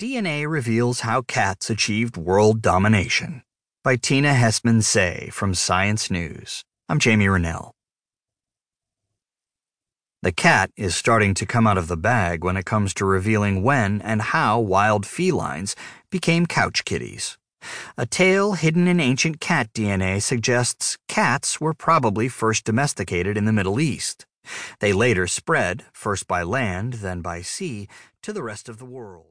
DNA reveals how cats achieved world domination. By Tina Hesman Saey from Science News. I'm Jamie Renell. The cat is starting to come out of the bag when it comes to revealing when and how wild felines became couch kitties. A tale hidden in ancient cat DNA suggests cats were probably first domesticated in the Middle East. They later spread, first by land, then by sea, to the rest of the world.